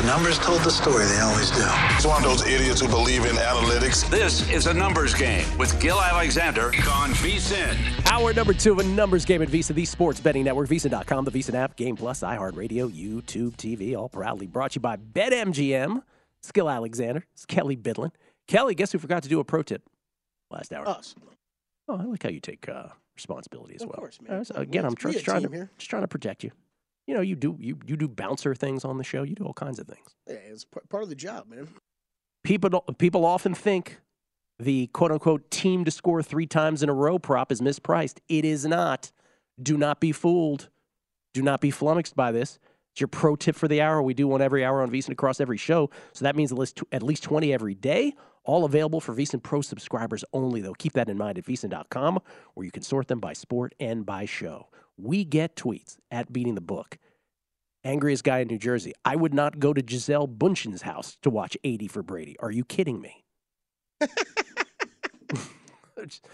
The numbers told the story, they always do. He's one of those idiots who believe in analytics. This is a numbers game with Gill Alexander on VSIN. Hour number two of a numbers game at VSiN, the sports betting network, VSiN.com, the VSiN app, Game Plus, iHeartRadio, YouTube TV, all proudly brought to you by BetMGM. Gill Alexander, it's Kelley Bydlon. Kelley, guess who forgot to do a pro tip last hour? Us. Oh, I like how you take uh, responsibility as Of well. course, man. Uh, again, I'm tr- just trying to here. just trying to protect you. You know, you do you you do bouncer things on the show. You do all kinds of things. Yeah, it's part of the job, man. people people often think the quote unquote team to score three times in a row prop is mispriced. It is not. Do not be fooled. Do not be flummoxed by this. It's your pro tip for the hour. We do one every hour on VSiN across every show. So that means at least, at least 20 every day. All available for VSiN Pro subscribers only, though. Keep that in mind at VSiN.com, where you can sort them by sport and by show. We get tweets at Beating the Book. Angriest guy in New Jersey. I would not go to Gisele Bündchen's house to watch 80 for Brady. Are you kidding me? just,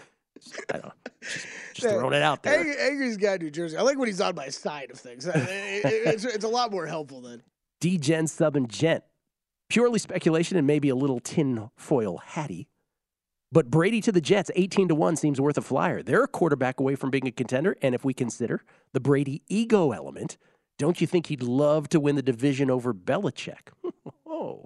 I don't know. Just, just throwing it out there. Angry, angry's guy in New Jersey. I like when he's on my side of things. It- it- it's, it's a lot more helpful than. D-Gen Southern Gent. Purely speculation and maybe a little tin foil hattie. But Brady to the Jets, 18 to 1 seems worth a flyer. They're a quarterback away from being a contender. And if we consider the Brady ego element, don't you think he'd love to win the division over Belichick? oh.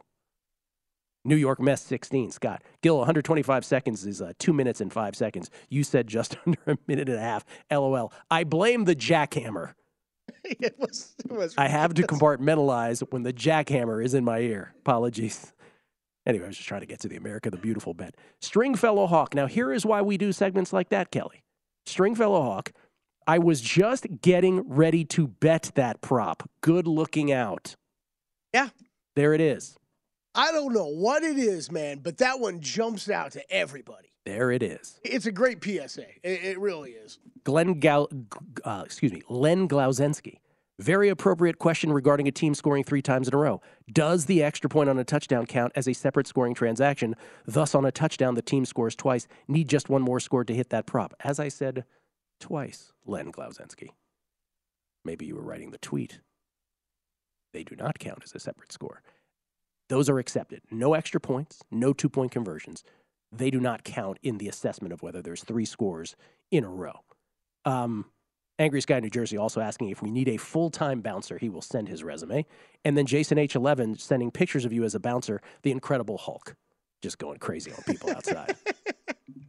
New York Mess 16, Scott. Gill, 125 seconds is uh, two minutes and five seconds. You said just under a minute and a half. LOL. I blame the jackhammer. it was, it was I have to compartmentalize when the jackhammer is in my ear. Apologies. Anyway, I was just trying to get to the America the Beautiful bet. Stringfellow Hawk. Now, here is why we do segments like that, Kelley. Stringfellow Hawk. I was just getting ready to bet that prop. Good looking out. Yeah. There it is. I don't know what it is, man, but that one jumps out to everybody. There it is. It's a great PSA. It, it really is. Glenn Gal, uh, excuse me, Len Glauzensky. Very appropriate question regarding a team scoring three times in a row. Does the extra point on a touchdown count as a separate scoring transaction? Thus, on a touchdown, the team scores twice. Need just one more score to hit that prop. As I said, twice, Len Glauzensky. Maybe you were writing the tweet. They do not count as a separate score. Those are accepted. No extra points, no two point conversions. They do not count in the assessment of whether there's three scores in a row. Um, Angriest guy in New Jersey also asking if we need a full time bouncer, he will send his resume. And then Jason H11 sending pictures of you as a bouncer, the Incredible Hulk, just going crazy on people outside.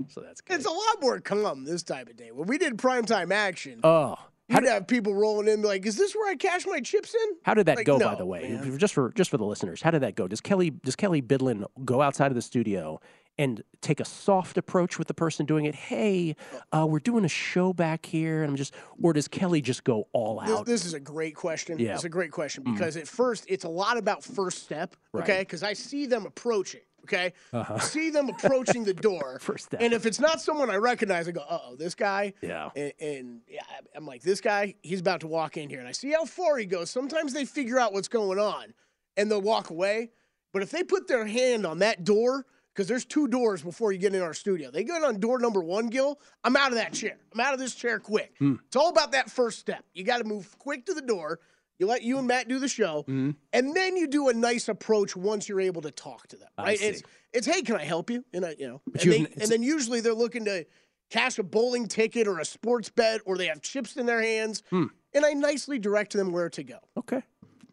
so that's good. It's a lot more calm this time of day. When we did primetime action, oh, how you'd did, have people rolling in like, "Is this where I cash my chips in?" how did that Like, go? by the way, man. just for just for the listeners, how did that go? Does Kelley does Kelley Bydlon go outside of the studio and take a soft approach with the person doing it? Hey, uh, we're doing a show back here, and I'm just, or does Kelley just go all out? this is a great question. Yeah. It's a great question Mhm. because at first it's a lot about first step. Right. Okay, because I see them approaching. Okay, Uh-huh. see them approaching the door. First step. And if it's not someone I recognize, I go, "Uh oh, this guy." Yeah. And, and yeah, I'm like, this guy, he's about to walk in here, and I see how far he goes. Sometimes they figure out what's going on, and they'll walk away. But if they put their hand on that door, because there's two doors before you get in our studio, they get on door number one, Gill. I'm out of that chair. I'm out of this chair quick. Hmm. It's all about that first step. You got to move quick to the door. You let you and Matt do the show, Mm-hmm. and then you do a nice approach once you're able to talk to them. I Right? It's it's hey, can I help you? And I, you know, and, they, and then usually they're looking to cash a bowling ticket or a sports bet or they have chips in their hands. Hmm. And I nicely direct them where to go. Okay.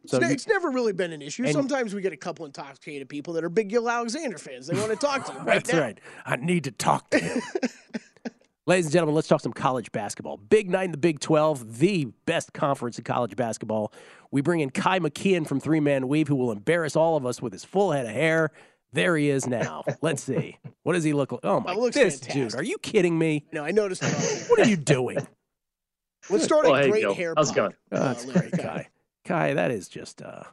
It's, So ne- you- it's never really been an issue. Sometimes we get a couple intoxicated people that are big Gill Alexander fans. They want to talk to you. Right That's now. right. I need to talk to him. Ladies and gentlemen, let's talk some college basketball. Big night in the Big 12, the best conference in college basketball. We bring in Ky McKeon from Three Man Weave, who will embarrass all of us with his full head of hair. There he is now. Let's see. What does he look like? Oh, my Oh, looks this fantastic. dude. Are you kidding me? No, I noticed. What are you doing? Let's start Oh, a great hair. How's it going? Oh, that's Uh, Larry, great, Ky. Ky, that is just. uh Are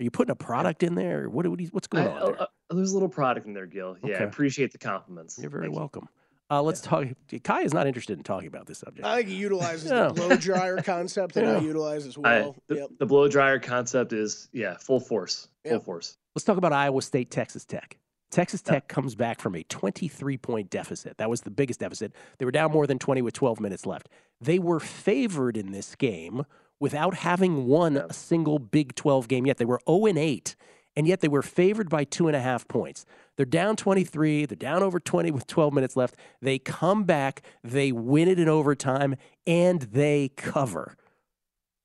you putting a product in there? What, what, what's going I- on there? uh, uh, there's a little product in there, Gill. Yeah, I appreciate the compliments. You're very Thank you. welcome. Uh, let's talk. Ky is not interested in talking about this subject. I think he utilizes Yeah. the blow dryer concept that I utilize as I- well. the, yep. the blow dryer concept is yeah, full force, full force. Let's talk about Iowa State, Texas Tech. Texas Tech comes back from a 23 point deficit. That was the biggest deficit. They were down more than 20 with 12 minutes left. They were favored in this game without having won a single Big 12 game yet. They were 0 and 8, and yet they were favored by two and a half points. They're down 23. They're down over 20 with 12 minutes left. They come back. They win it in overtime, and they cover.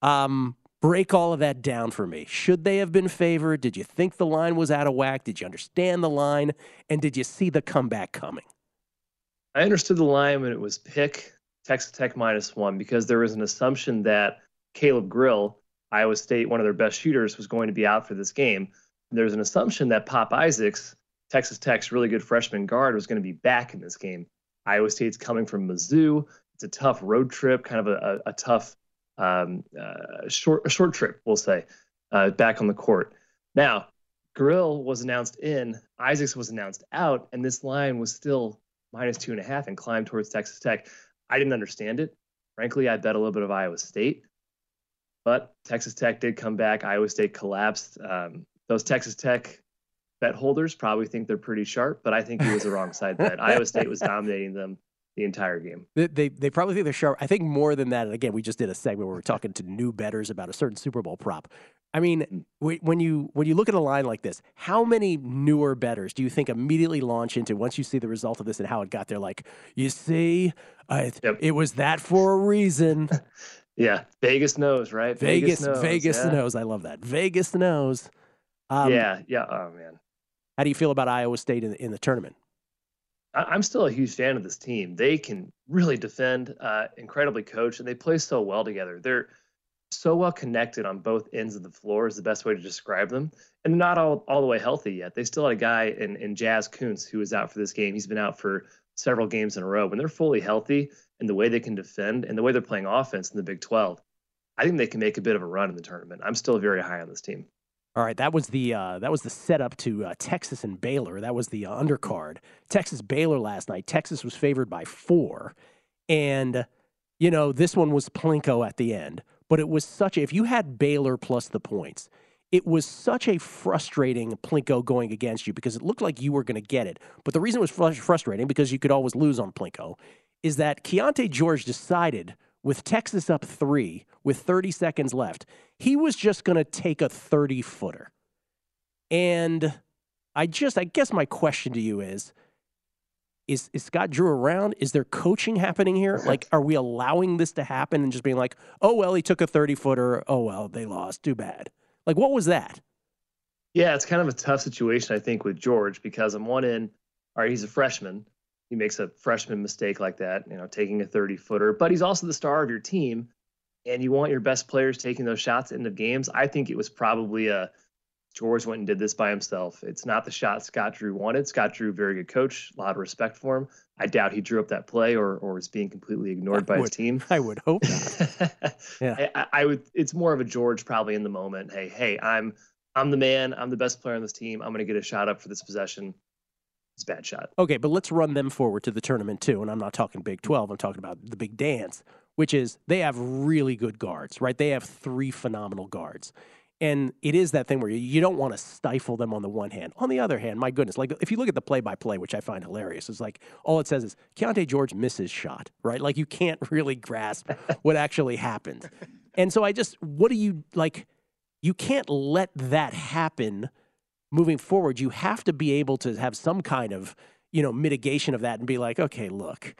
Um, break all of that down for me. Should they have been favored? Did you think the line was out of whack? Did you understand the line? And did you see the comeback coming? I understood the line when it was pick Texas Tech minus one because there was an assumption that Caleb Grill, Iowa State, one of their best shooters, was going to be out for this game. There's an assumption that Pop Isaacs, Texas Tech's really good freshman guard, was going to be back in this game. Iowa State's coming from Mizzou. It's a tough road trip, kind of a, a, a tough um, uh, short a short trip, we'll say, uh, back on the court. Now, Grill was announced in, Isaacs was announced out, and this line was still minus two and a half and climbed towards Texas Tech. I didn't understand it. Frankly, I bet a little bit of Iowa State, but Texas Tech did come back. Iowa State collapsed. Um, those Texas Tech bet holders probably think they're pretty sharp, but I think it was a wrong side bet. Iowa State was dominating them the entire game. They, they, they probably think they're sharp. I think more than that. And again, we just did a segment where we're talking to new bettors about a certain Super Bowl prop. I mean, when you when you look at a line like this, how many newer bettors do you think immediately launch into once you see the result of this and how it got there? Like, you see, I, Yep. it was that for a reason. Yeah, Vegas knows, right? Vegas, knows. Vegas yeah. knows. I love that. Vegas knows. Um, yeah, yeah. Oh man, How do you feel about Iowa State in, the, in the tournament? I- I'm still a huge fan of this team. They can really defend, uh, incredibly coached, and they play so well together. They're so well connected on both ends of the floor is the best way to describe them. And not all, all the way healthy yet. They still had a guy in, in Jaz Kunc who was out for this game. He's been out for several games in a row. When they're fully healthy and the way they can defend and the way they're playing offense in the Big 12, I think they can make a bit of a run in the tournament. I'm still very high on this team. All right, that was the uh, that was the setup to uh, Texas and Baylor. That was the uh, undercard. Texas Baylor last night. Texas was favored by four, and you know this one was Plinko at the end. But it was such a, if you had Baylor plus the points, it was such a frustrating Plinko going against you because it looked like you were going to get it. But the reason it was frus- frustrating because you could always lose on Plinko is that Keyonte George decided with Texas up three with 30 seconds left, he was just going to take a 30 footer. And I just, I guess my question to you is, is, is Scott Drew around? Is there coaching happening here? Like, are we allowing this to happen and just being like, oh, well, he took a 30 footer. Oh, well, they lost. Too bad. Like, what was that? Yeah, it's kind of a tough situation, I think, with George because on one end, all right, he's a freshman. He makes a freshman mistake like that, you know, taking a 30 footer, but he's also the star of your team. And you want your best players taking those shots in the games. I think it was probably a George went and did this by himself. It's not the shot Scott Drew wanted. Scott Drew, very good coach, a lot of respect for him. I doubt he drew up that play or or was being completely ignored by his team. I would hope not. Yeah. I, I would. It's more of a George probably in the moment. Hey, hey, I'm I'm the man. I'm the best player on this team. I'm going to get a shot up for this possession. It's a bad shot. Okay, but let's run them forward to the tournament too. And I'm not talking Big 12, I'm talking about the big dance, which is they have really good guards, right? They have three phenomenal guards. And it is that thing where you- don't want to stifle them on the one hand. On the other hand, my goodness, like if you look at the play by play, which I find hilarious, it's like all it says is Keyonte George misses shot, right? Like you can't really grasp what actually happened. And so I just, what do you like? You can't let that happen moving forward, you have to be able to have some kind of, you know, mitigation of that and be like, okay, look,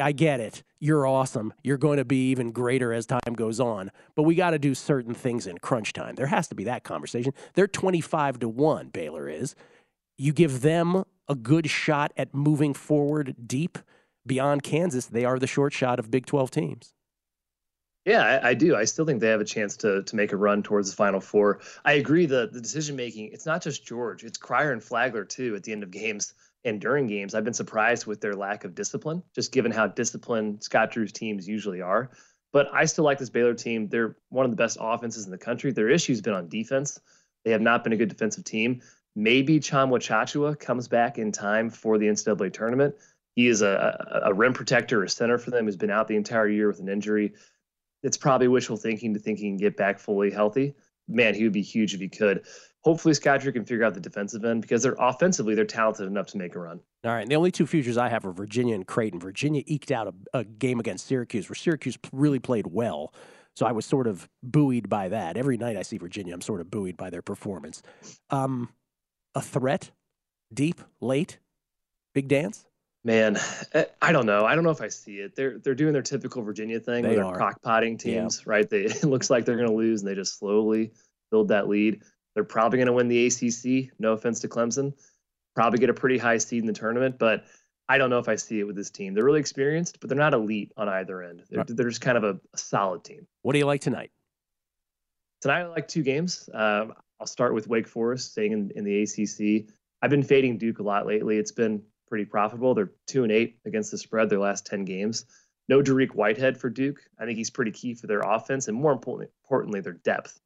I get it. You're awesome. You're going to be even greater as time goes on. But we got to do certain things in crunch time. There has to be that conversation. They're 25 to 1, Baylor is. You give them a good shot at moving forward deep beyond Kansas. They are the short shot of Big 12 teams. Yeah, I, I, do. I still think they have a chance to to make a run towards the Final Four. I agree. The the decision making. It's not just George. It's Cryer and Flagler too. At the end of games and during games, I've been surprised with their lack of discipline, just given how disciplined Scott Drew's teams usually are. But I still like this Baylor team. They're one of the best offenses in the country. Their issue's been on defense. They have not been a good defensive team. Maybe Tchamwa Tchatchoua comes back in time for the NCAA tournament. He is a, a, a rim protector, a center for them, who's been out the entire year with an injury it's probably wishful thinking to think he can get back fully healthy. Man, he would be huge if he could. Hopefully, Drew can figure out the defensive end because they're offensively they're talented enough to make a run. All right. And the only two futures I have are Virginia and Creighton. Virginia eked out a, a game against Syracuse where Syracuse really played well. So I was sort of buoyed by that. Every night I see Virginia, I'm sort of buoyed by their performance. Um, a threat, deep, late, big dance. Man, eh, I don't know. I don't know if I see it. They're they're doing their typical Virginia thing they where they're are. crockpotting teams, yeah. right? They it looks like they're going to lose, and they just slowly build that lead. They're probably going to win the ACC. No offense to Clemson, probably get a pretty high seed in the tournament, but I don't know if I see it with this team. They're really experienced, but they're not elite on either end. They're they're just kind of a, a, solid team. What do you like tonight? Tonight I like two games. Um, I'll start with Wake Forest, staying in, in the ACC. I've been fading Duke a lot lately. It's been pretty profitable. They're two and eight against the spread their last 10 games. No Dariq Whitehead for Duke. I think he's pretty key for their offense and more importantly, importantly their depth.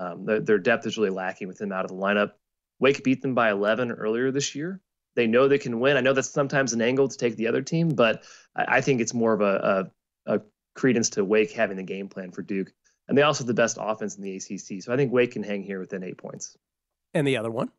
Um, their, their depth is really lacking with him out of the lineup. Wake beat them by 11 earlier this year. They know they can win. I know that's sometimes an angle to take the other team, but I, I think it's more of a, a, a credence to Wake having the game plan for Duke. And they also have the best offense in the ACC. So I think Wake can hang here within eight points. And the other one?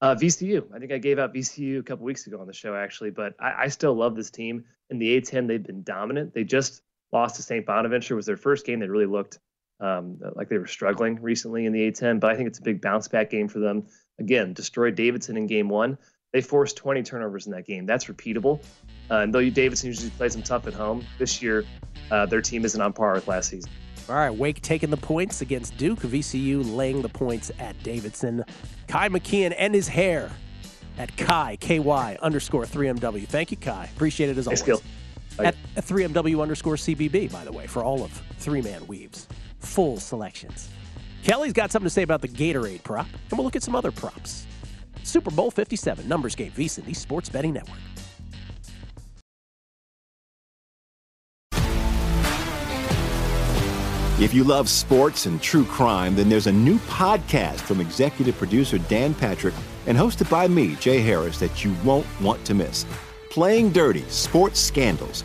Uh, VCU. I think I gave out VCU a couple weeks ago on the show, actually, but I, I still love this team. In the A10, they've been dominant. They just lost to St. Bonaventure. It was their first game. They really looked um, like they were struggling recently in the A10, but I think it's a big bounce back game for them. Again, destroyed Davidson in game one. They forced 20 turnovers in that game. That's repeatable. Uh, and though Davidson usually plays them tough at home, this year uh, their team isn't on par with last season. All right, Wake taking the points against Duke. VCU laying the points at Davidson. Ky McKeon and his hair at Kai, KY underscore 3MW. Thank you, Ky. Appreciate it as always. Thanks, at, at 3MW underscore CBB, by the way, for all of three man weaves. Full selections. Kelly's got something to say about the Gatorade prop, and we'll look at some other props. Super Bowl 57, numbers game, VSIN, the Sports Betting Network. If you love sports and true crime, then there's a new podcast from executive producer Dan Patrick and hosted by me, Jay Harris, that you won't want to miss. Playing Dirty Sports Scandals.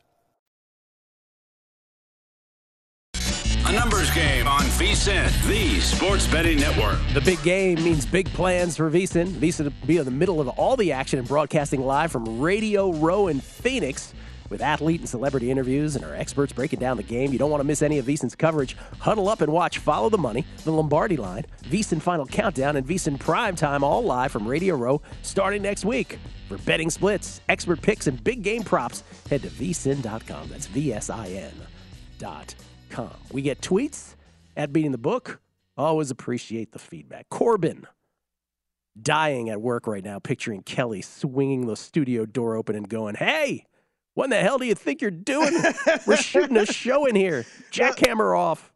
A numbers game on VSIN, the Sports Betting Network. The big game means big plans for VSIN. VSIN will be in the middle of all the action and broadcasting live from Radio Row in Phoenix. With athlete and celebrity interviews and our experts breaking down the game, you don't want to miss any of VSIN's coverage. Huddle up and watch Follow the Money, The Lombardi Line, VSIN Final Countdown, and VSIN Prime Time all live from Radio Row starting next week. For betting splits, expert picks, and big game props, head to vsin.com. That's V-S-I-N dot com. We get tweets at Beating the Book. Always appreciate the feedback. Corbin dying at work right now, picturing Kelley swinging the studio door open and going, Hey, what in the hell do you think you're doing? We're shooting a show in here. Jackhammer off.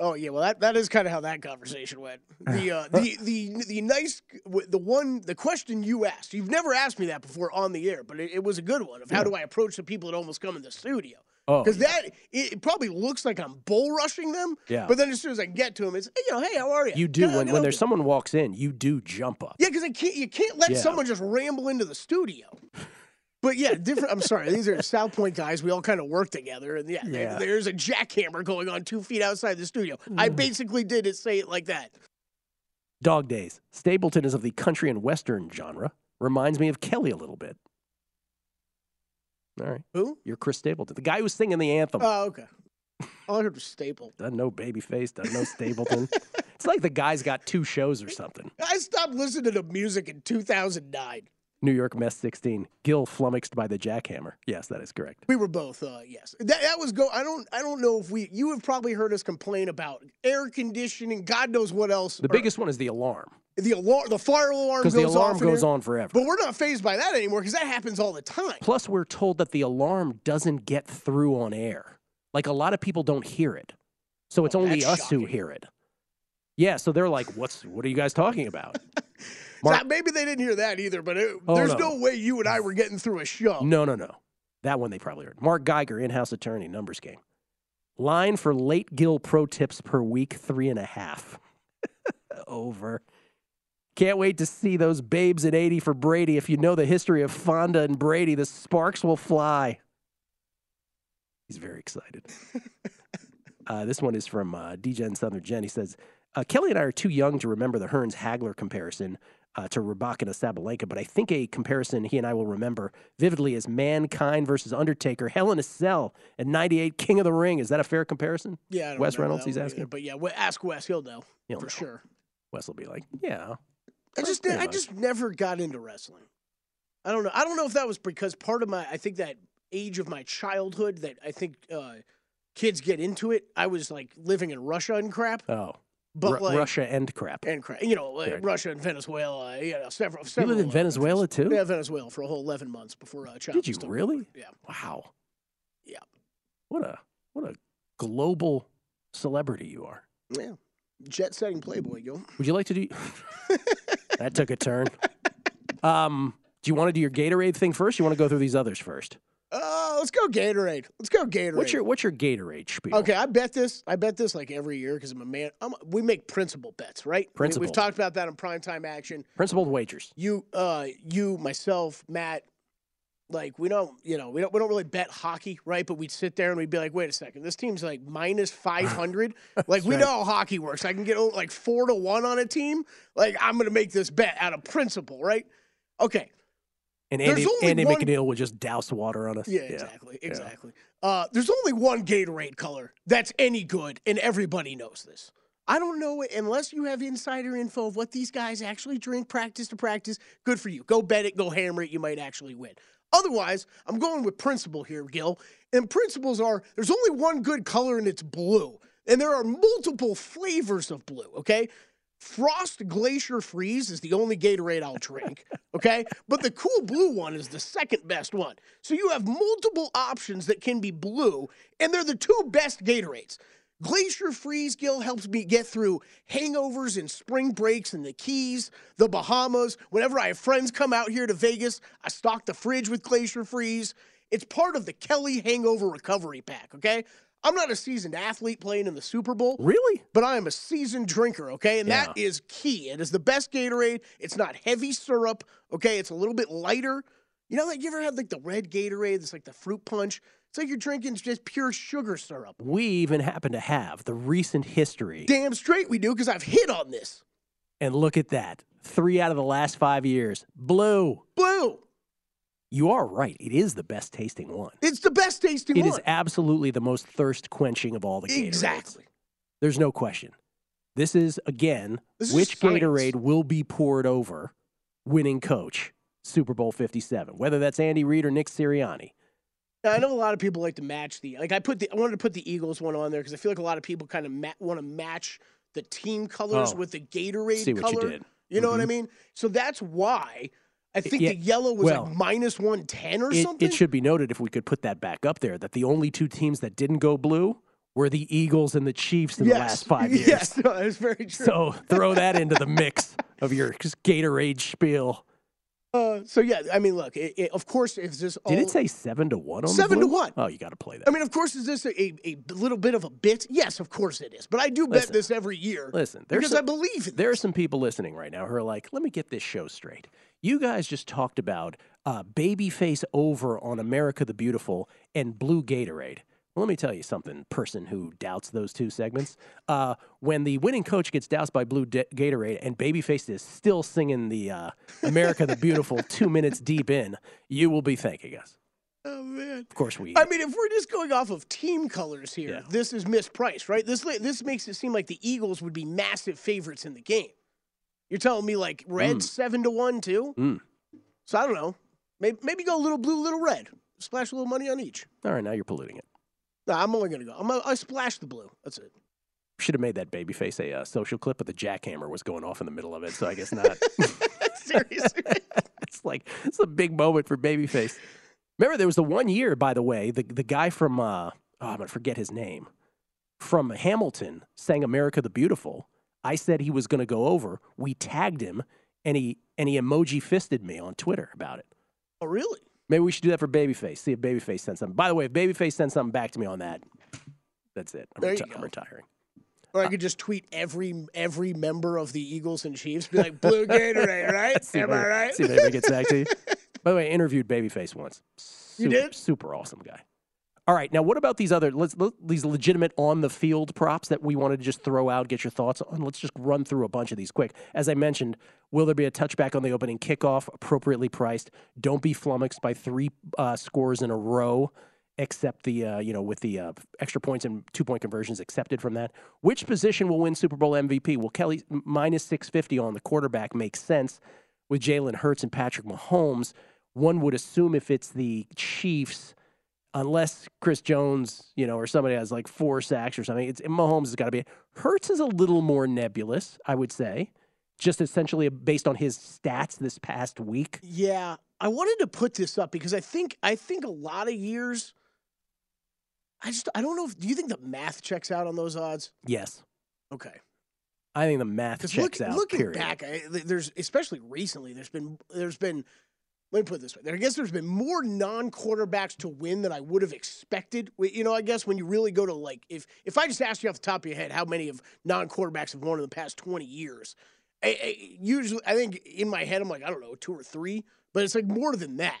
Oh yeah, well that, that is kind of how that conversation went. The uh, the the the nice the one the question you asked. You've never asked me that before on the air, but it, it was a good one of how do I approach the people that almost come in the studio. Oh, Because that it, probably looks like I'm bull rushing them. Yeah. But then as soon as I get to them, it's hey, you know, hey, how are you? You do when, when there's you?" someone walks in, you do jump up. Yeah, because I can't. You can't let Yeah. someone just ramble into the studio. But yeah, different. I'm sorry. These are South Point guys. We all kind of work together, and yeah, Yeah. there's a jackhammer going on two feet outside the studio. Mm. I basically did it. Say it like that. Dog Days. Stapleton is of the country and western genre. Reminds me of Kelley a little bit. All right. Who? You're Chris Stapleton, the guy who's singing the anthem. Oh, okay. All I heard was staple. Doesn't know Babyface, doesn't know Stapleton. it's like the guy's got two shows or something. I stopped listening to music in 2009. New York Mess 16. Gill flummoxed by the jackhammer. Yes, that is correct. We were both, uh, yes. That, that was go. I don't. I don't know if we. You have probably heard us complain about air conditioning. God knows what else. The or biggest one is the alarm the alarm, the fire alarm goes because the alarm goes on forever. But we're not phased by that anymore because that happens all the time. Plus, we're told that the alarm doesn't get through on air. Like a lot of people don't hear it, so it's only Oh, that's us who hear it. Yeah, so they're like, "What's? What are you guys talking about?" So maybe they didn't hear that either. But it, Oh, there's no. no. way you and I were getting through a show. No, no, no. That one they probably heard. Mark Geiger, in-house attorney, numbers game. Line for late Gill pro tips per week, three and a half. Over. Can't wait to see those babes at 80 for Brady. If you know the history of Fonda and Brady, the sparks will fly. He's very excited. uh, this one is from uh, and Southern Jen. He says, uh, Kelley and I are too young to remember the Hearns Hagler comparison uh, to Rybak and Sabalenka, but I think a comparison he and I will remember vividly is Mankind versus Undertaker, Hell in a Cell, and 98 King of the Ring. Is that a fair comparison? Yeah, I don't Wes Reynolds, he's asking. either. But yeah, ask Wes. He'll know He'll for know. sure. Wes will be like, yeah. I just, I much. just never got into wrestling. I don't know. I don't know if that was because part of my, I think that age of my childhood that I think uh, kids get into it. I was like living in Russia and crap, Oh, but Ru- like Russia and crap. and crap. You know, like Right. Russia and Venezuela. You know, several. You several lived in Venezuela too? Yeah, Venezuela for a whole eleven months before uh, Chavez Did you really? over. Yeah. Wow. Yeah. What a what a global celebrity you are. Yeah. Jet setting Playboy, yo. Would you like to do? that took a turn. Um, do you want to do your Gatorade thing first? You want to go through these others first? Uh, let's go Gatorade. Let's go Gatorade. What's your what's your Gatorade spiel? Okay, I bet this. I bet this like every year because I'm a man. I'm, we make principal bets, right? We- Principal. We've talked about that in primetime action. Principled wagers. You, uh, you, myself, Matt. Like we don't, you know, we don't, we don't really bet hockey, right? But we'd sit there and we'd be like, wait a second, this team's like minus five hundred. like we right. know how hockey works. I can get oh, like four to one on a team. Like I'm gonna make this bet out of principle, right? Okay, And Andy, Andy one- McNeil would just douse water on us. Yeah, exactly, exactly. Uh, there's only one Gatorade color that's any good, and everybody knows this. I don't know it unless you have insider info of what these guys actually drink practice to practice. Good for you. Go bet it, go hammer it. You might actually win. Otherwise, I'm going with principle here, Gill. And principles are there's only one good color and it's blue. And there are multiple flavors of blue, okay? Frost Glacier Freeze is the only Gatorade I'll drink, okay? But the cool blue one is the second best one. So you have multiple options that can be blue, and they're the two best Gatorades. Glacier Freeze Gill helps me get through hangovers and spring breaks in the Keys, the Bahamas. Whenever I have friends come out here to Vegas, I stock the fridge with Glacier Freeze. It's part of the Kelley Hangover Recovery Pack, okay? I'm not a seasoned athlete playing in the Super Bowl. Really? But I am a seasoned drinker, okay? And that is key. It is the best Gatorade. It's not heavy syrup, okay? It's a little bit lighter. You know, like you ever had like the red Gatorade that's like the fruit punch? It's like you're drinking just pure sugar syrup. We even happen to have the recent history. Damn straight we do, because I've hit on this. And look at that. Three out of the last five years. Blue. Blue. You are right. It is the best tasting one. It's the best tasting It one. is absolutely the most thirst quenching of all the Gatorades. Exactly. There's no question. This is again This which science. Gatorade will be poured over winning coach Super Bowl 57, whether that's Andy Reid or Nick Sirianni. Now, I know a lot of people like to match the like. I put the I wanted to put the Eagles one on there because I feel like a lot of people kind of ma- want to match the team colors Oh. with the Gatorade See what you color. did. You know what I Mhm. mean? So that's why I think Yeah, the yellow was well, like minus one ten or It, something. it should be noted if we could put that back up there that the only two teams that didn't go blue were the Eagles and the Chiefs in yes. the last five years. Yes, no, that's very true. So throw that into the mix of your Gatorade spiel. Uh, so yeah, I mean, look, it, it, of course, if this all, Did it say seven to one on Seven to one. Oh, you got to play that. I mean, of course, is this a, a, a little bit of a bit? Yes, of course it is. But I do bet Listen. this every year. Listen, there's because some- I believe There are some people listening right now who are like, let me get this show straight. You guys just talked about uh, Babyface over on America the Beautiful and Blue Gatorade. Well, let me tell you something, person who doubts those two segments. Uh, when the winning coach gets doused by Blue De- Gatorade and Babyface is still singing the uh, America the Beautiful two minutes deep in, you will be thanking us. Oh man. Of course, we. I mean, if we're just going off of team colors here, this is mispriced, right? This this makes it seem like the Eagles would be massive favorites in the game. You're telling me like red Mm. seven to one too? Mm. So I don't know. Maybe maybe go a little blue, little red. Splash a little money on each. All right, now you're polluting it. No, I'm only gonna go. I'm gonna, I splash the blue. That's it. Should have made that baby face a uh, social clip, but the jackhammer was going off in the middle of it, so I guess not. Seriously. it's like it's a big moment for Babyface. Remember, there was the one year, by the way, the the guy from uh, oh, I'm gonna forget his name from Hamilton sang "America the Beautiful." I said he was gonna go over. We tagged him, and he and he emoji fisted me on Twitter about it. Oh really? Maybe we should do that for Babyface. See if Babyface sends something. By the way, if Babyface sends something back to me on that, that's it. I'm, reti-. I'm retiring. Or I uh, could just tweet every every member of the Eagles and Chiefs, be like blue Gatorade, right? See Am I right? See if anybody gets back to you. By the way, I interviewed Babyface once. You did? Super awesome guy. All right, now what about these other let's let, these legitimate on the field props that we wanted to just throw out, get your thoughts on? Let's just run through a bunch of these quick. As I mentioned, will there be a touchback on the opening kickoff, appropriately priced? Don't be flummoxed by three uh, scores in a row, except the uh, you know with the uh, extra points and two point conversions accepted from that. Which position will win Super Bowl MVP? Well, Kelley minus six fifty on the quarterback makes sense with Jalen Hurts and Patrick Mahomes. One would assume if it's the Chiefs unless Chris Jones, you know, or somebody has like four sacks or something. It's Mahomes has got to be. Hurts is a little more nebulous, I would say, just essentially based on his stats this past week. Yeah, I wanted to put this up because I think I think a lot of years. I just I don't know if do you think the math checks out on those odds? Yes, Okay, I think the math checks look, out. looking period. back, I, there's especially recently there's been there's been let me put it this way. I guess there's been more non-quarterbacks to win than I would have expected. You know, I guess when you really go to like if if I just asked you off the top of your head how many of non-quarterbacks have won in the past 20 years, I, I, usually I think in my head I'm like I don't know two or three, but it's like more than that.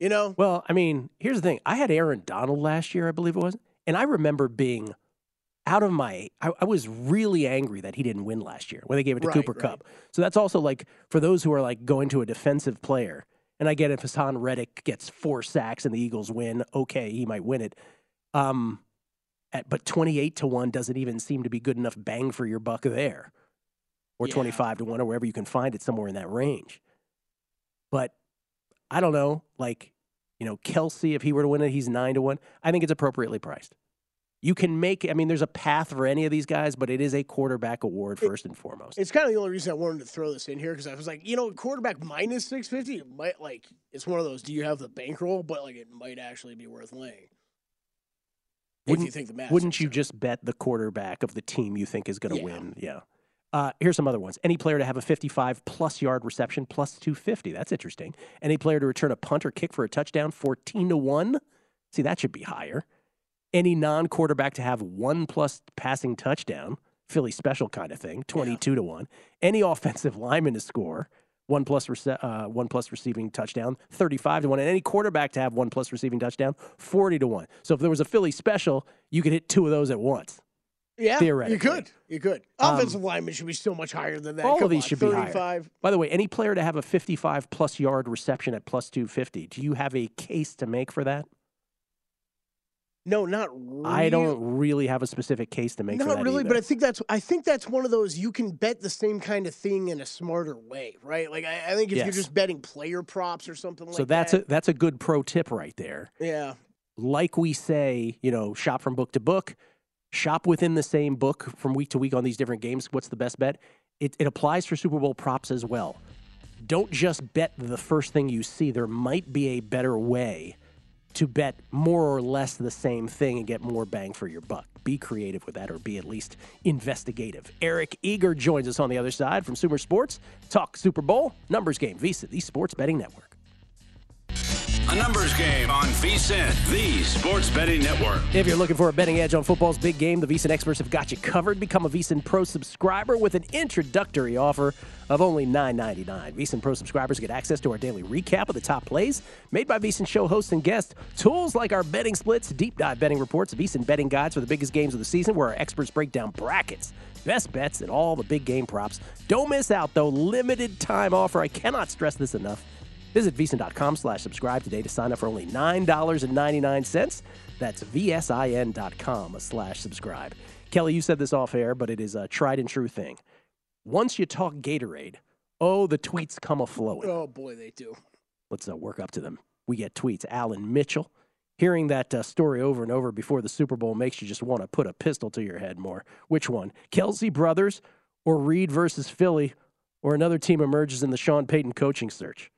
You know, Well, I mean, here's the thing. I had Aaron Donald last year, I believe it was, and I remember being out of my. I, I was really angry that he didn't win last year when they gave it to Right, Cooper right. Kupp. So that's also like for those who are like going to a defensive player. And I get it if Haason Reddick gets four sacks and the Eagles win, okay, he might win it. Um, at, but twenty-eight to one doesn't even seem to be good enough bang for your buck there, or Yeah. twenty-five to one, or wherever you can find it, somewhere in that range. But I don't know, like, you know, Kelce, if he were to win it, he's nine to one. I think it's appropriately priced. You can make, I mean, there's a path for any of these guys, but it is a quarterback award first and foremost. it's kind of the only reason I wanted to throw this in here because I was like, you know, quarterback minus 650 it might like it's one of those. Do you have the bankroll? But like it might actually be worth laying. if you think the math. Wouldn't you just bet the quarterback of the team you think is going to Yeah. win? Yeah. Uh, here's some other ones. Any player to have a 55 plus yard reception plus 250. That's interesting. Any player to return a punt or kick for a touchdown 14 to 1. See, that should be higher. Any non quarterback to have one plus passing touchdown, Philly special kind of thing, 22 to 1. Any offensive lineman to score one plus, rece- uh, one plus receiving touchdown, 35 to 1. And any quarterback to have one plus receiving touchdown, 40 to 1. So if there was a Philly special, you could hit two of those at once. Yeah, theoretically. you could. You could. Um, Offensive linemen should be so much higher than that. All Come of these on, should be 35. higher. By the way, any player to have a 55 plus yard reception at plus 250, do you have a case to make for that? No, not really. I don't really have a specific case to make Not really, either. but I think that's I think that's one of those you can bet the same kind of thing in a smarter way, right? Like I, I think if you're just betting player props or something like that. so that's that. a that's a good pro tip right there. yeah. Like we say, you know, shop from book to book, shop within the same book from week to week on these different games. What's the best bet? It, it applies for Super Bowl props as well. Don't just bet the first thing you see. There might be a better way to bet more or less the same thing and get more bang for your buck. Be creative with that or be at least investigative. Eric Eager joins us on the other side from Sumer Sports. Talk Super Bowl, numbers game, VSiN, the Sports Betting Network. A numbers game on VSIN, the sports betting network. If you're looking for a betting edge on football's big game, the VSiN experts have got you covered. Become a VSiN Pro subscriber with an introductory offer of only $9.99. VSiN Pro subscribers get access to our daily recap of the top plays made by VSiN show hosts and guests, tools like our betting splits, deep dive betting reports, VSiN betting guides for the biggest games of the season, where our experts break down brackets, best bets, and all the big game props. Don't miss out, though. Limited time offer. I cannot stress this enough. Visit vsin.com slash subscribe today to sign up for only $9.99. That's vsin.com slash subscribe. Kelley, you said this off air, but it is a tried and true thing. Once you talk Gatorade, oh, the tweets come a flowing. Oh boy, they do. Let's uh, work up to them. We get tweets. Alan Mitchell. Hearing that uh, story over and over before the Super Bowl makes you just want to put a pistol to your head more. Which one? Kelce Brothers or Reid versus Philly or another team emerges in the Sean Payton coaching search?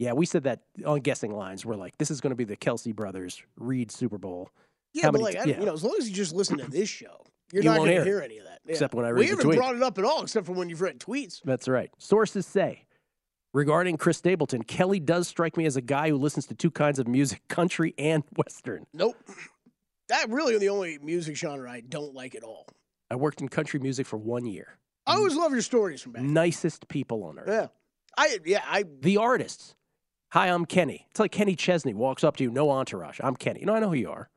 Yeah, we said that on guessing lines. We're like, this is going to be the Kelce Brothers Reid Super Bowl. Yeah, How but many like I, you know, as long as you just listen to this show, you're You not going to hear any of that. Yeah. Except when I we read the haven't tweet. brought it up at all, except for when you've read tweets. That's right. Sources say regarding Chris Stapleton, Kelley does strike me as a guy who listens to two kinds of music, country and western. Nope. That really the only music genre I don't like at all. I worked in country music for one year. I always love your stories from back. Nicest people on earth. Yeah. I yeah I The artists. Hi, I'm Kenny. It's like Kenny Chesney walks up to you, no entourage. I'm Kenny. You know, I know who you are.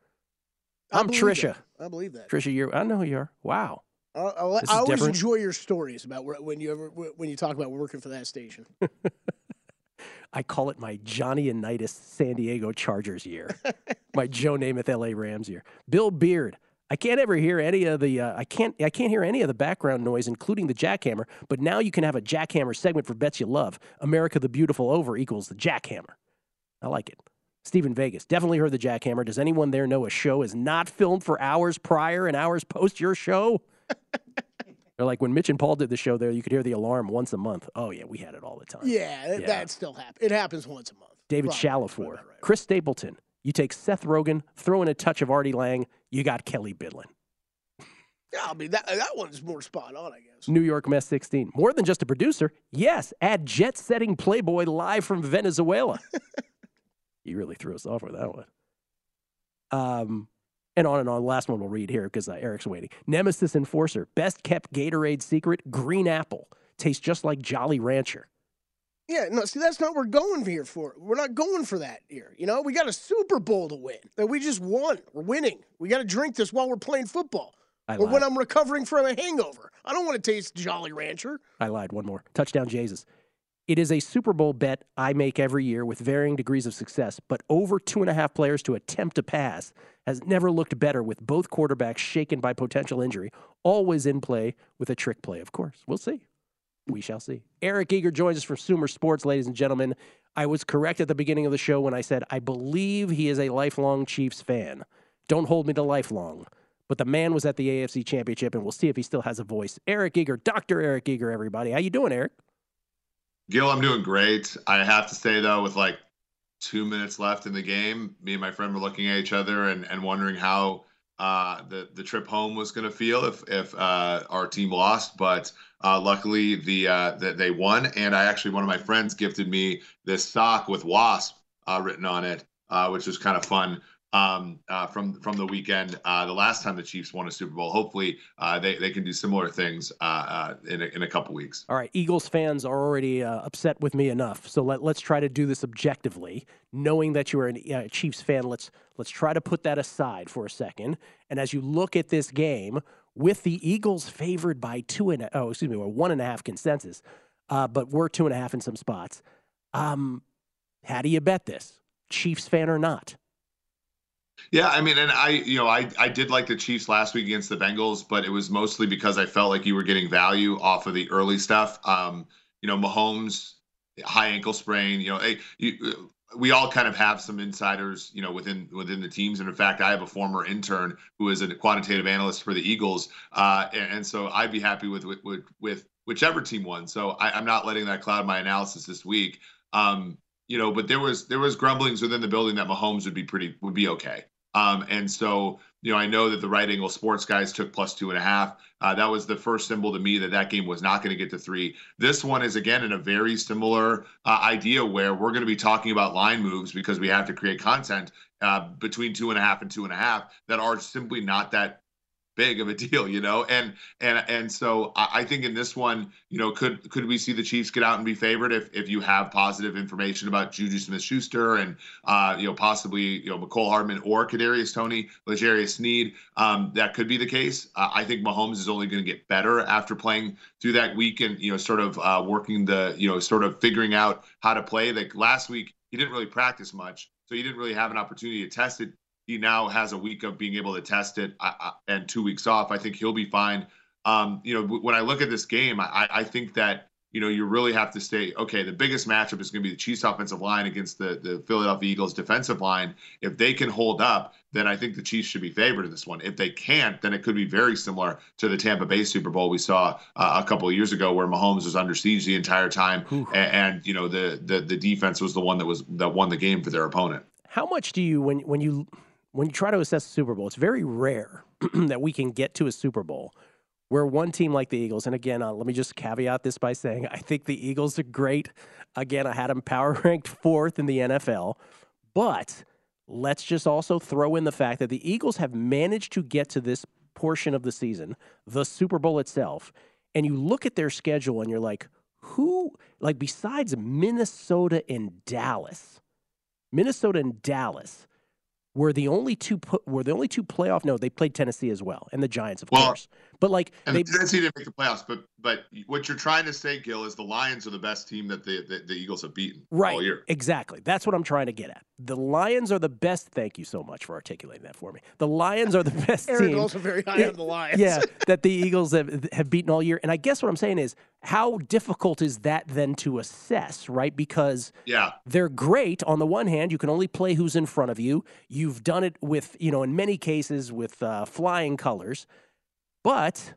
I'm Trisha. that. I believe that. Trisha, you're. I know who you are. Wow. I, I, I always different. enjoy your stories about when you ever when you talk about working for that station. I call it my Johnny Unitas San Diego Chargers year, my Joe Namath LA Rams year. Bill Beard. I can't ever hear any of the uh, I can't I can't hear any of the background noise, including the jackhammer. But now you can have a jackhammer segment for bets you love. America the Beautiful over equals the jackhammer. I like it. Stephen Vegas definitely heard the jackhammer. Does anyone there know a show is not filmed for hours prior and hours post your show? They're like when Mitch and Paul did the show there, you could hear the alarm once a month. Oh yeah, we had it all the time. Yeah, that, Yeah. that still happens. It happens once a month. David Probably. Shalafor, Chris Stapleton. You take Seth Rogen, throw in a touch of Artie Lange, you got Kelley Bydlon. Yeah, I mean that that one's more spot on, I guess. New York Mess 16. More than just a producer. Yes, add jet setting Playboy live from Venezuela. you really threw us off with that one. Um, and on and on. Last one we'll read here because uh, Eric's waiting. Nemesis Enforcer. Best kept Gatorade secret green apple. Tastes just like Jolly Rancher. Yeah, no, see, that's not what we're going here for. We're not going for that here. You know, we got a Super Bowl to win that we just won. We're winning. We got to drink this while we're playing football I or lied. when I'm recovering from a hangover. I don't want to taste Jolly Rancher. I lied. One more. Touchdown Jesus. It is a Super Bowl bet I make every year with varying degrees of success, but over two and a half players to attempt a pass has never looked better with both quarterbacks shaken by potential injury. Always in play with a trick play, of course. We'll see. We shall see. Eric Eager joins us from Sumer Sports, ladies and gentlemen. I was correct at the beginning of the show when I said I believe he is a lifelong Chiefs fan. Don't hold me to lifelong. But the man was at the AFC Championship, and we'll see if he still has a voice. Eric Eager, Dr. Eric Eager, everybody. How you doing, Eric? Gill, I'm doing great. I have to say though, with like two minutes left in the game, me and my friend were looking at each other and, and wondering how uh, the the trip home was going to feel if if uh, our team lost. But uh, luckily, the uh, that they won, and I actually one of my friends gifted me this sock with wasp uh, written on it, uh, which was kind of fun. Um, uh, from from the weekend, uh, the last time the Chiefs won a Super Bowl. Hopefully, uh, they they can do similar things uh, uh, in a, in a couple weeks. All right, Eagles fans are already uh, upset with me enough, so let, let's try to do this objectively. Knowing that you are a Chiefs fan, let's let's try to put that aside for a second. And as you look at this game, with the Eagles favored by two and oh, excuse me, one and a half consensus, but we're two and a half in some spots. Um, how do you bet this, Chiefs fan or not? Yeah, I mean, and I, you know, I I did like the Chiefs last week against the Bengals, but it was mostly because I felt like you were getting value off of the early stuff. Um, you know, Mahomes high ankle sprain. You know, hey, you, we all kind of have some insiders, you know, within within the teams. And in fact, I have a former intern who is a quantitative analyst for the Eagles, uh, and, and, so I'd be happy with with, with whichever team won. So I, am not letting that cloud my analysis this week. Um, you know, but there was there was grumblings within the building that Mahomes would be pretty would be okay. Um, and so, you know, I know that the right angle sports guys took plus two and a half. Uh, that was the first symbol to me that that game was not going to get to three. This one is again in a very similar uh, idea where we're going to be talking about line moves because we have to create content uh, between two and a half and two and a half that are simply not that big of a deal, you know. And and and so I, think in this one, you know, could could we see the Chiefs get out and be favored if if you have positive information about Juju Smith-Schuster and uh, you know possibly you know Mecole Hardman or Kadarius Toney, L'Jarius Sneed, um, that could be the case. Uh, I think Mahomes is only going to get better after playing through that week and you know sort of uh, working the you know sort of figuring out how to play. Like last week, he didn't really practice much. So he didn't really have an opportunity to test it he now has a week of being able to test it and two weeks off. I think he'll be fine. Um, you know, when I look at this game, I, I think that you know you really have to stay. Okay, the biggest matchup is going to be the Chiefs' offensive line against the the Philadelphia Eagles' defensive line. If they can hold up, then I think the Chiefs should be favored in this one. If they can't, then it could be very similar to the Tampa Bay Super Bowl we saw uh, a couple of years ago, where Mahomes was under siege the entire time, and, and, you know the, the the defense was the one that was that won the game for their opponent. How much do you when when you when you try to assess the Super Bowl, it's very rare that we can get to a Super Bowl where one team like the Eagles, and again, uh, let me just caveat this by saying I think the Eagles are great. Again, I had them power ranked fourth in the NFL, but let's just also throw in the fact that the Eagles have managed to get to this portion of the season, the Super Bowl itself, and you look at their schedule and you're like, who, like, besides Minnesota and Dallas, Minnesota and Dallas, were the only two were the only two playoff. No, they played Tennessee as well, and the Giants, of well, course. But like, and they, Tennessee didn't make the playoffs. But but what you're trying to say, Gill, is the Lions are the best team that the the, the Eagles have beaten right, all year. Exactly. That's what I'm trying to get at. The Lions are the best. Thank you so much for articulating that for me. The Lions are the best Aaron team. also very high yeah, on the Lions. yeah, that the Eagles have have beaten all year. And I guess what I'm saying is, how difficult is that then to assess, right? Because yeah, they're great. On the one hand, you can only play who's in front of you. You've done it with, you know, in many cases with uh, flying colors, but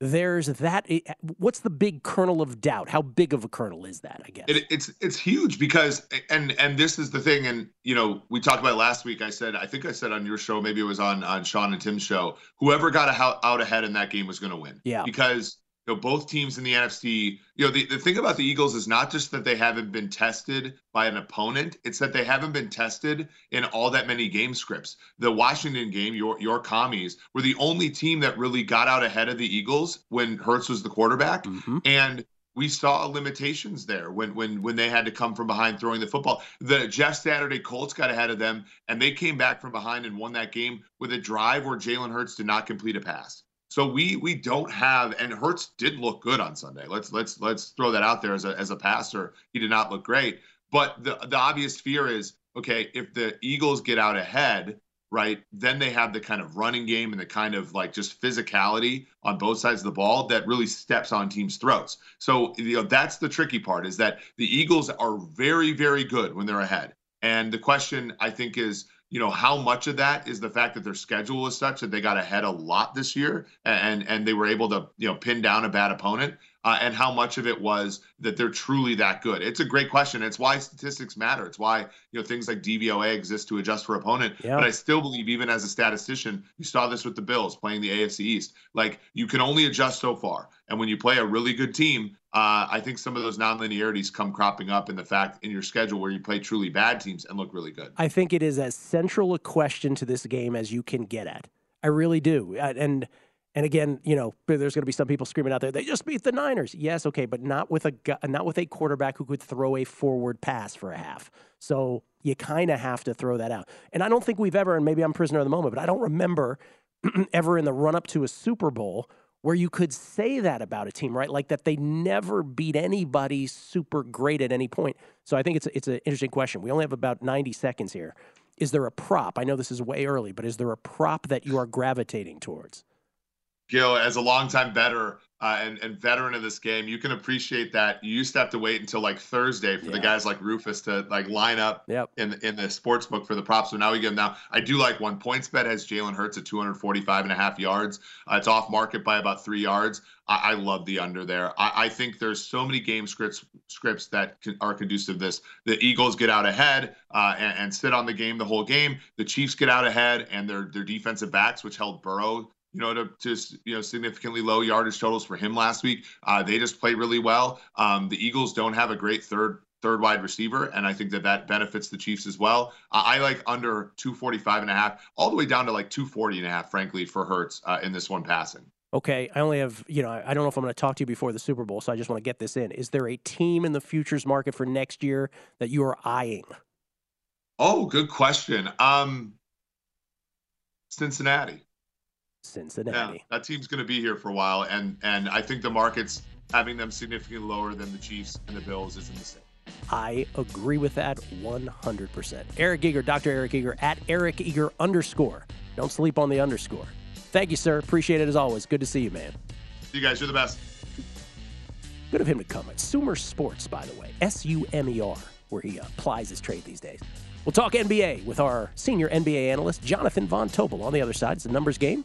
there's that. Eh, what's the big kernel of doubt? How big of a kernel is that? I guess it, it's it's huge because and and this is the thing. And you know, we talked about last week. I said I think I said on your show, maybe it was on on Sean and Tim's show. Whoever got out ahead in that game was going to win. Yeah, because you know, both teams in the NFC, you know, the, the thing about the Eagles is not just that they haven't been tested by an opponent, it's that they haven't been tested in all that many game scripts. The Washington game, your your commies, were the only team that really got out ahead of the Eagles when Hurts was the quarterback. Mm-hmm. And we saw limitations there when when when they had to come from behind throwing the football. The Jeff Saturday Colts got ahead of them, and they came back from behind and won that game with a drive where Jalen Hurts did not complete a pass. So we we don't have and Hurts did look good on Sunday. Let's let's let's throw that out there as a as a passer. He did not look great. But the the obvious fear is okay, if the Eagles get out ahead, right, then they have the kind of running game and the kind of like just physicality on both sides of the ball that really steps on teams' throats. So you know that's the tricky part is that the Eagles are very, very good when they're ahead. And the question I think is you know how much of that is the fact that their schedule is such that they got ahead a lot this year and and they were able to you know pin down a bad opponent uh, and how much of it was that they're truly that good it's a great question it's why statistics matter it's why you know things like dvoa exist to adjust for opponent yeah. but i still believe even as a statistician you saw this with the bills playing the afc east like you can only adjust so far and when you play a really good team uh, I think some of those nonlinearities come cropping up in the fact in your schedule where you play truly bad teams and look really good. I think it is as central a question to this game as you can get at. I really do. And and again, you know, there's going to be some people screaming out there, they just beat the Niners. Yes, okay, but not with a not with a quarterback who could throw a forward pass for a half. So you kind of have to throw that out. And I don't think we've ever, and maybe I'm prisoner of the moment, but I don't remember ever in the run up to a Super Bowl where you could say that about a team, right? Like that they never beat anybody super great at any point. So I think it's it's an interesting question. We only have about 90 seconds here. Is there a prop? I know this is way early, but is there a prop that you are gravitating towards? Gill, as a longtime bettor uh, and, and veteran of this game, you can appreciate that. You used to have to wait until like Thursday for Yeah. the guys like Rufus to like line up Yep. in in the sports book for the props. So now we get them now. I do like one. PointsBet has Jalen Hurts at 245 and a half yards. Uh, it's off market by about three yards. I, I love the under there. I, I think there's so many game scripts scripts that can, are conducive to this. The Eagles get out ahead uh, and, and sit on the game the whole game. The Chiefs get out ahead and their their defensive backs, which held Burrow you know, to just you know significantly low yardage totals for him last week. Uh, they just played really well. Um, the Eagles don't have a great third third wide receiver, and I think that that benefits the Chiefs as well. Uh, I like under 245 and a half, all the way down to like 240 and a half, frankly, for Hurts uh, in this one passing. Okay, I only have, you know, I I don't know if I'm going to talk to you before the Super Bowl, so I just want to get this in. Is there a team in the futures market for next year that you are eyeing? Oh, good question. Um, Cincinnati. Cincinnati. Yeah, that team's going to be here for a while, and and I think the market's having them significantly lower than the Chiefs and the Bills is a mistake. I agree with that 100%. Eric Eager, Dr. Eric Eager, at Eric Eager underscore. Don't sleep on the underscore. Thank you, sir. Appreciate it as always. Good to see you, man. You guys, you're the best. Good of him to come at Sumer Sports, by the way. S U M E R, where he uh, applies his trade these days. We'll talk NBA with our senior NBA analyst, Jonathan Von Tobel. On the other side, it's a numbers game.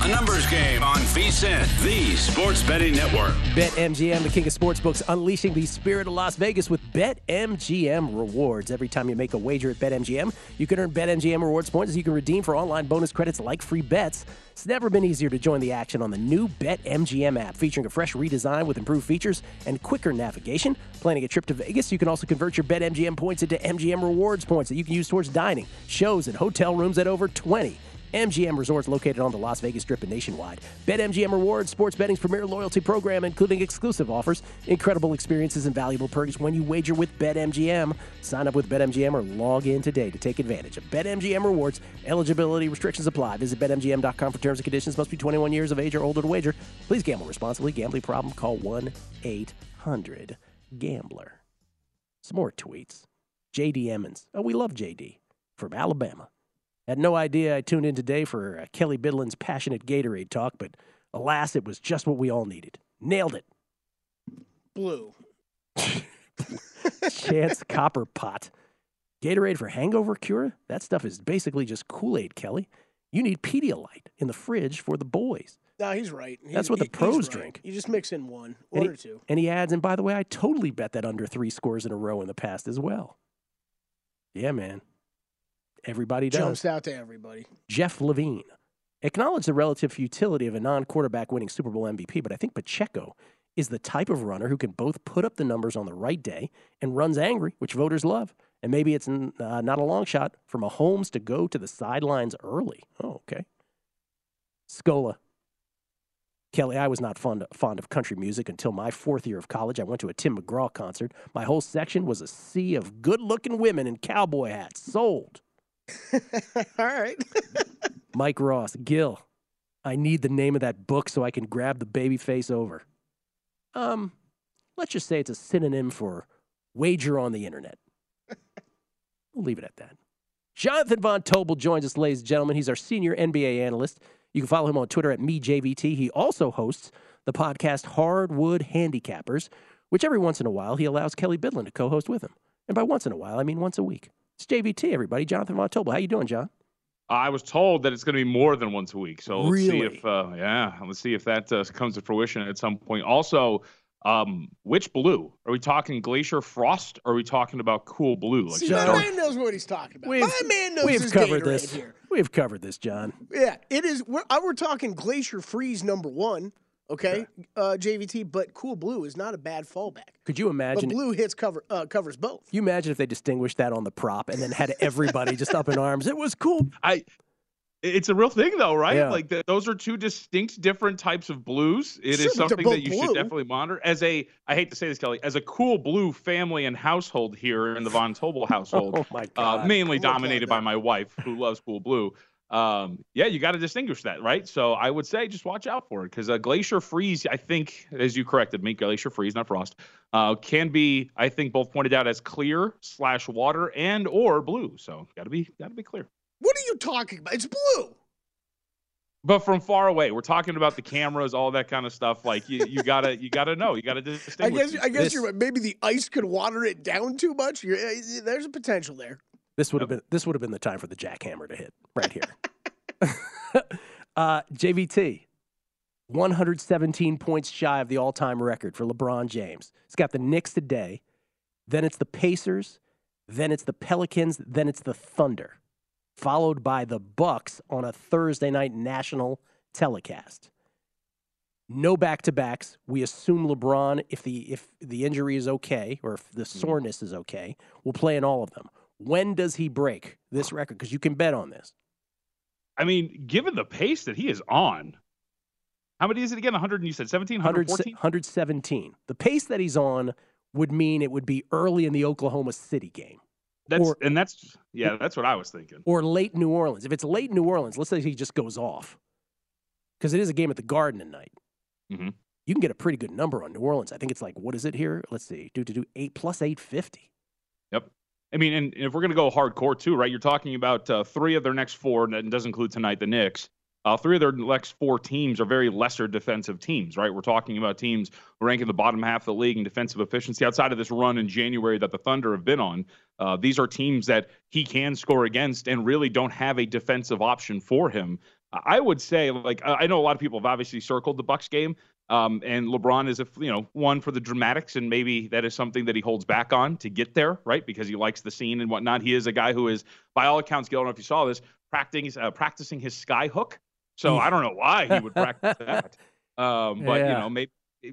A numbers game on VSiN, the Sports Betting Network. BetMGM, the king of sportsbooks, unleashing the spirit of Las Vegas with BetMGM rewards. Every time you make a wager at BetMGM, you can earn BetMGM rewards points you can redeem for online bonus credits like free bets. It's never been easier to join the action on the new BetMGM app, featuring a fresh redesign with improved features and quicker navigation. Planning a trip to Vegas, you can also convert your BetMGM points into MGM rewards points that you can use towards dining, shows, and hotel rooms at over 20. MGM Resorts located on the Las Vegas Strip and nationwide. BetMGM Rewards, sports betting's premier loyalty program, including exclusive offers, incredible experiences, and valuable perks when you wager with BetMGM. Sign up with BetMGM or log in today to take advantage of BetMGM Rewards. Eligibility restrictions apply. Visit BetMGM.com for terms and conditions. Must be 21 years of age or older to wager. Please gamble responsibly. Gambling problem? Call 1 800 Gambler. Some more tweets. JD Emmons. Oh, we love JD from Alabama. Had no idea I tuned in today for uh, Kelley Bydlon's passionate Gatorade talk, but alas, it was just what we all needed. Nailed it. Blue. Chance Copper Pot. Gatorade for hangover cure? That stuff is basically just Kool Aid, Kelley. You need Pedialyte in the fridge for the boys. No, he's right. That's what the he- pros right. drink. You just mix in one, one he- or two. And he adds, and by the way, I totally bet that under three scores in a row in the past as well. Yeah, man. Everybody does. Jumps out to everybody. Jeff Levine. Acknowledge the relative futility of a non quarterback winning Super Bowl MVP, but I think Pacheco is the type of runner who can both put up the numbers on the right day and runs angry, which voters love. And maybe it's uh, not a long shot for Mahomes to go to the sidelines early. Oh, okay. Scola. Kelley, I was not fond fond of country music until my fourth year of college. I went to a Tim McGraw concert. My whole section was a sea of good looking women in cowboy hats. Sold. All right. Mike Ross, Gill, I need the name of that book so I can grab the baby face over. Um, let's just say it's a synonym for wager on the internet. we'll leave it at that. Jonathan Von Tobel joins us, ladies and gentlemen. He's our senior NBA analyst. You can follow him on Twitter at MeJVT. He also hosts the podcast Hardwood Handicappers, which every once in a while he allows Kelley Bydlon to co-host with him. And by once in a while, I mean once a week. It's JVT, everybody. Jonathan Von Tobel. How you doing, John? I was told that it's going to be more than once a week. So let's really? see if, uh, yeah, let's see if that uh, comes to fruition at some point. Also, um, which blue? Are we talking glacier frost? Or are we talking about cool blue? Like See, my man knows what he's talking about. We've, my man knows we've his covered Gatorade this. Here. We've covered this, John. Yeah, it is. We're, uh, we're talking glacier freeze number one. Okay, uh, JVT, but cool blue is not a bad fallback. Could you imagine? But blue hits cover uh, covers both. You imagine if they distinguished that on the prop and then had everybody just up in arms. It was cool. I. It's a real thing, though, right? Yeah. Like the, those are two distinct, different types of blues. It is Sure, but they're something that you blue. should definitely monitor. As a, I hate to say this, Kelley, as a cool blue family and household here in the Von Tobel household, Oh my uh, God. mainly Come on, dominated John. by my wife, who loves cool blue. Um, yeah, you got to distinguish that, right? So I would say just watch out for it because a glacier freeze, I think, as you corrected me, glacier freeze, not frost, uh, can be, I think, both pointed out as clear slash water and or blue. So got to be got to be clear. What are you talking about? It's blue. But from far away, we're talking about the cameras, all that kind of stuff. Like you, you gotta, you gotta know, you gotta distinguish. I guess. I guess you're. Maybe the ice could water it down too much. You're, uh, there's a potential there. This would have been this would have been the time for the jackhammer to hit right here. uh, JVT, 117 points shy of the all-time record for LeBron James. He's got the Knicks today, then it's the Pacers, then it's the Pelicans, then it's the Thunder, followed by the Bucks on a Thursday night national telecast. No back-to-backs. We assume LeBron, if the if the injury is okay or if the soreness is okay, will play in all of them. When does he break this record? Because you can bet on this. I mean, given the pace that he is on, how many is it again? 100 and you said 17, 114? 117. The pace that he's on would mean it would be early in the Oklahoma City game That's or- and that's yeah, that's what I was thinking. or late New Orleans. If it's late New Orleans, let's say he just goes off, because it is a game at the Garden tonight. night. Mhm. You can get a pretty good number on New Orleans. I think it's like what is it here? Let's see, do do do eight plus eight fifty. Yep. I mean, and if we're going to go hardcore too, right? You're talking about uh, three of their next four, and that doesn't include tonight, the Knicks. Uh, three of their next four teams are very lesser defensive teams, right? We're talking about teams ranking the bottom half of the league in defensive efficiency outside of this run in January that the Thunder have been on. Uh, these are teams that he can score against and really don't have a defensive option for him. I would say, like, I I know a lot of people have obviously circled the Bucks game, um, and LeBron is, a, you know, one for the dramatics, and maybe that is something that he holds back on to get there, right? Because he likes the scene and whatnot. He is a guy who is, by all accounts, Gill, I don't know if you saw this, practicing uh, practicing his sky hook. So I don't know why he would practice that, um, but you know, maybe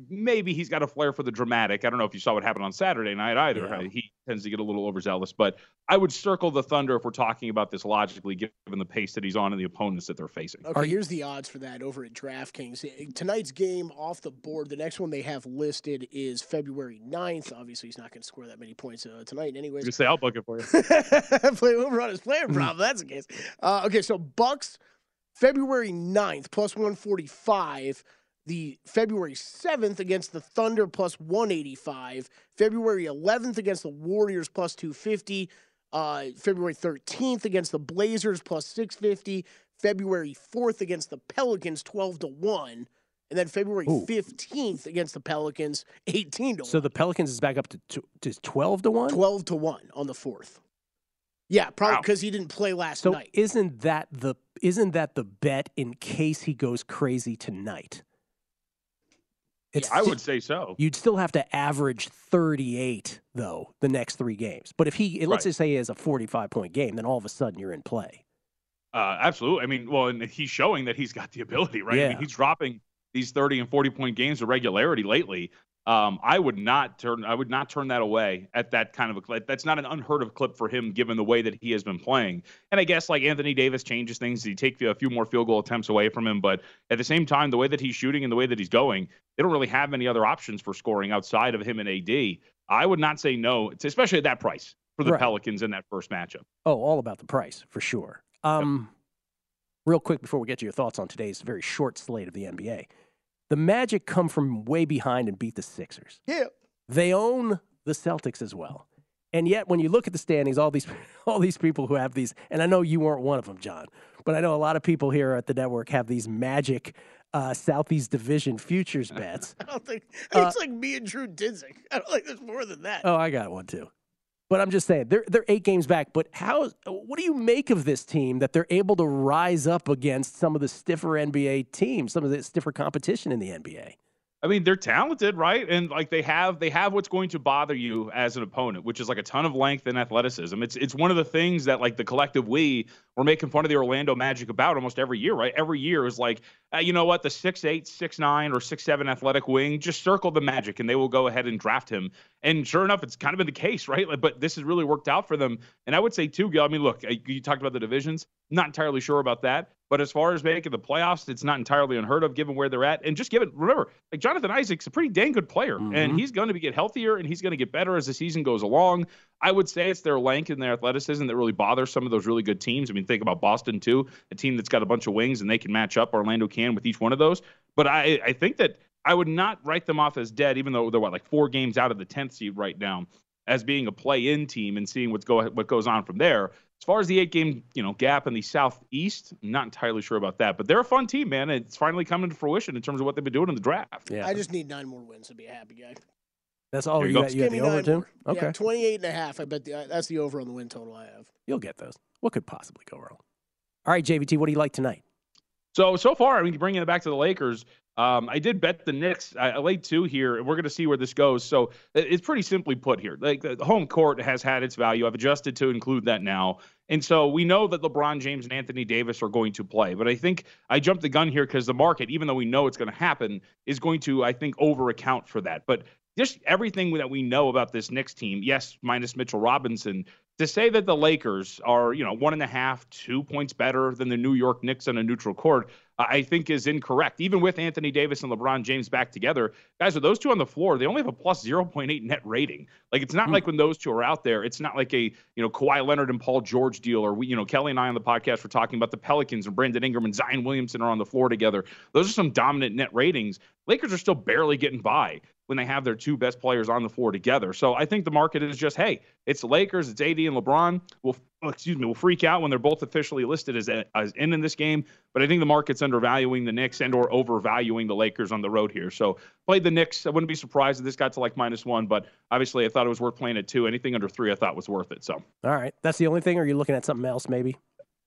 maybe he's got a flair for the dramatic. I don't know if you saw what happened on Saturday night either. Yeah. He tends to get a little overzealous, but I would circle the Thunder if we're talking about this logically, given the pace that he's on and the opponents that they're facing. Okay, here's the odds for that over at DraftKings. Tonight's game off the board. The next one they have listed is February 9th. Obviously, he's not going to score that many points uh, tonight, anyways. You say I'll book it for you. Play over on his player prop. That's the case. Uh, okay, so Bucks February 9th plus 145. The February 7th against the Thunder plus 185. February 11th against the Warriors plus 250. Uh, February 13th against the Blazers plus 650. February 4th against the Pelicans 12 to 1. And then February. 15th against the Pelicans 18 to 1. So the Pelicans is back up to, to, to twelve to one. 12 to 1 on the 4th. Yeah, probably Wow. because he didn't play last So night. isn't that the isn't that the bet in case he goes crazy tonight? It's I would say so. You'd still have to average 38 though the next three games. But if he let's Right. just say he has a 45 point game, then all of a sudden you're in play. Uh, absolutely. I mean, well, and he's showing that he's got the ability, right? I Yeah. mean, he's dropping these 30 and 40 point games of regularity lately. Um, I would not turn I would not turn that away at that kind of a clip. That's not an unheard of clip for him given the way that he has been playing. And I guess like Anthony Davis changes things, he take a few more field goal attempts away from him, but at the same time, the way that he's shooting and the way that he's going, they don't really have any other options for scoring outside of him and AD. I would not say no, especially at that price for the Right. Pelicans in that first matchup. Oh, all about the price for sure. Um, real quick before we get to your thoughts on today's very short slate of the NBA, the Magic come from way behind and beat the Sixers. Yeah. They own the Celtics as well. And yet, when you look at the standings, all these all these people who have these, and I know you weren't one of them, John, but I know a lot of people here at the network have these Magic uh, Southeast Division futures bets. I don't think Uh, it's like me and Drew Dinsick. I don't think there's more than that. Oh, I got one too. But I'm just saying they're they're eight games back. But how? What do you make of this team that they're able to rise up against some of the stiffer NBA teams, some of the stiffer competition in the NBA? I mean, they're talented, right? And like they have they have what's going to bother you as an opponent, which is like a ton of length and athleticism. It's it's one of the things that like the collective we we're making fun of the Orlando Magic about almost every year, right? Every year is like, uh, you know what, the six eight, six nine, or six seven athletic wing, just circle the Magic, and they will go ahead and draft him. And sure enough, it's kind of been the case, right? Like, but this has really worked out for them. And I would say too, Gill. I mean, look, uh, you talked about the divisions. Not entirely sure about that. But as far as making the playoffs, it's not entirely unheard of given where they're at. And just given, remember, like Jonathan Isaac's a pretty dang good player, and Mhm. he's going to be get healthier and he's going to get better as the season goes along. I would say it's their length and their athleticism that really bothers some of those really good teams. I mean, think about Boston too, a team that's got a bunch of wings and they can match up. Orlando can with each one of those. But I, I think that I would not write them off as dead, even though they're what like four games out of the tenth seed right now, as being a play-in team and seeing what's go what goes on from there. As far as the eight-game you know gap in the southeast, I'm not entirely sure about that. But they're a fun team, man. It's finally coming to fruition in terms of what they've been doing in the draft. Yeah, I just need nine more wins to be a happy guy. that's all There you, you got. You Give got me the over nine too. Okay, Yeah, 28 and a half. I bet the, uh, that's the over on the win total I have. you'll get those. What could possibly go wrong? All right, JVT, what do you like tonight? So so far, I mean, bringing it back to the Lakers, um, I did bet the Knicks. I, I laid two here, and we're going to see where this goes. So it's pretty simply put here. Like the home court has had its value. I've adjusted to include that now, and so we know that LeBron James and Anthony Davis are going to play. But I think I jumped the gun here because the market, even though we know it's going to happen, is going to I think over account for that. But just everything that we know about this Knicks team, yes, minus Mitchell Robinson, to say that the Lakers are, you know, one and a half, two points better than the New York Knicks on a neutral court, I think is incorrect. Even with Anthony Davis and LeBron James back together, guys, with those two on the floor, they only have a plus 0.8 net rating. Like it's not hmm. like when those two are out there, it's not like a, you know, Kawhi Leonard and Paul George deal, or we, you know, Kelley and I on the podcast were talking about the Pelicans and Brandon Ingram and Zion Williamson are on the floor together. Those are some dominant net ratings. Lakers are still barely getting by when they have their two best players on the floor together. So I think the market is just, hey, it's the Lakers, it's AD and LeBron. We'll oh, excuse me, we'll freak out when they're both officially listed as, as in in this game. But I think the market's undervaluing the Knicks and or overvaluing the Lakers on the road here. So played the Knicks. I wouldn't be surprised if this got to like minus one, but obviously I thought it was worth playing at two. Anything under three, I thought was worth it. So. All right, that's the only thing. Or are you looking at something else, maybe?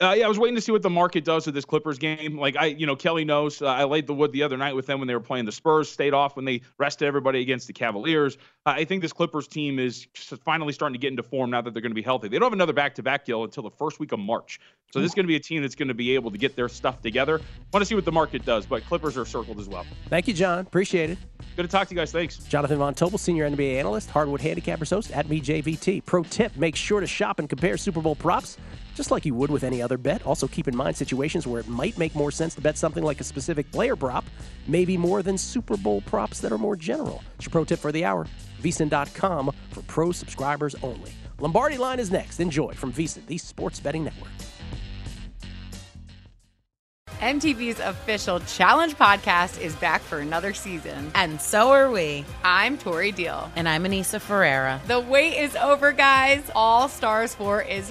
Uh, yeah, I was waiting to see what the market does with this Clippers game. Like I, you know, Kelley knows. Uh, I laid the wood the other night with them when they were playing the Spurs. Stayed off when they rested everybody against the Cavaliers. Uh, I think this Clippers team is finally starting to get into form now that they're going to be healthy. They don't have another back-to-back deal until the first week of March. So this is going to be a team that's going to be able to get their stuff together. Want to see what the market does, but Clippers are circled as well. Thank you, John. Appreciate it. Good to talk to you guys. Thanks. Jonathan Von Tobel, senior NBA analyst, Hardwood Handicappers host at me JVT. Pro tip: Make sure to shop and compare Super Bowl props, just like you would with any other bet. Also, keep in mind situations where it might make more sense to bet something like a specific player prop, maybe more than Super Bowl props that are more general. It's your pro tip for the hour. VSiN.com for pro subscribers only. Lombardi line is next. Enjoy from VSiN, the sports betting network. MTV's official Challenge podcast is back for another season. And so are we. I'm Tori Deal. And I'm Aneesa Ferreira. The wait is over, guys. All Stars 4 is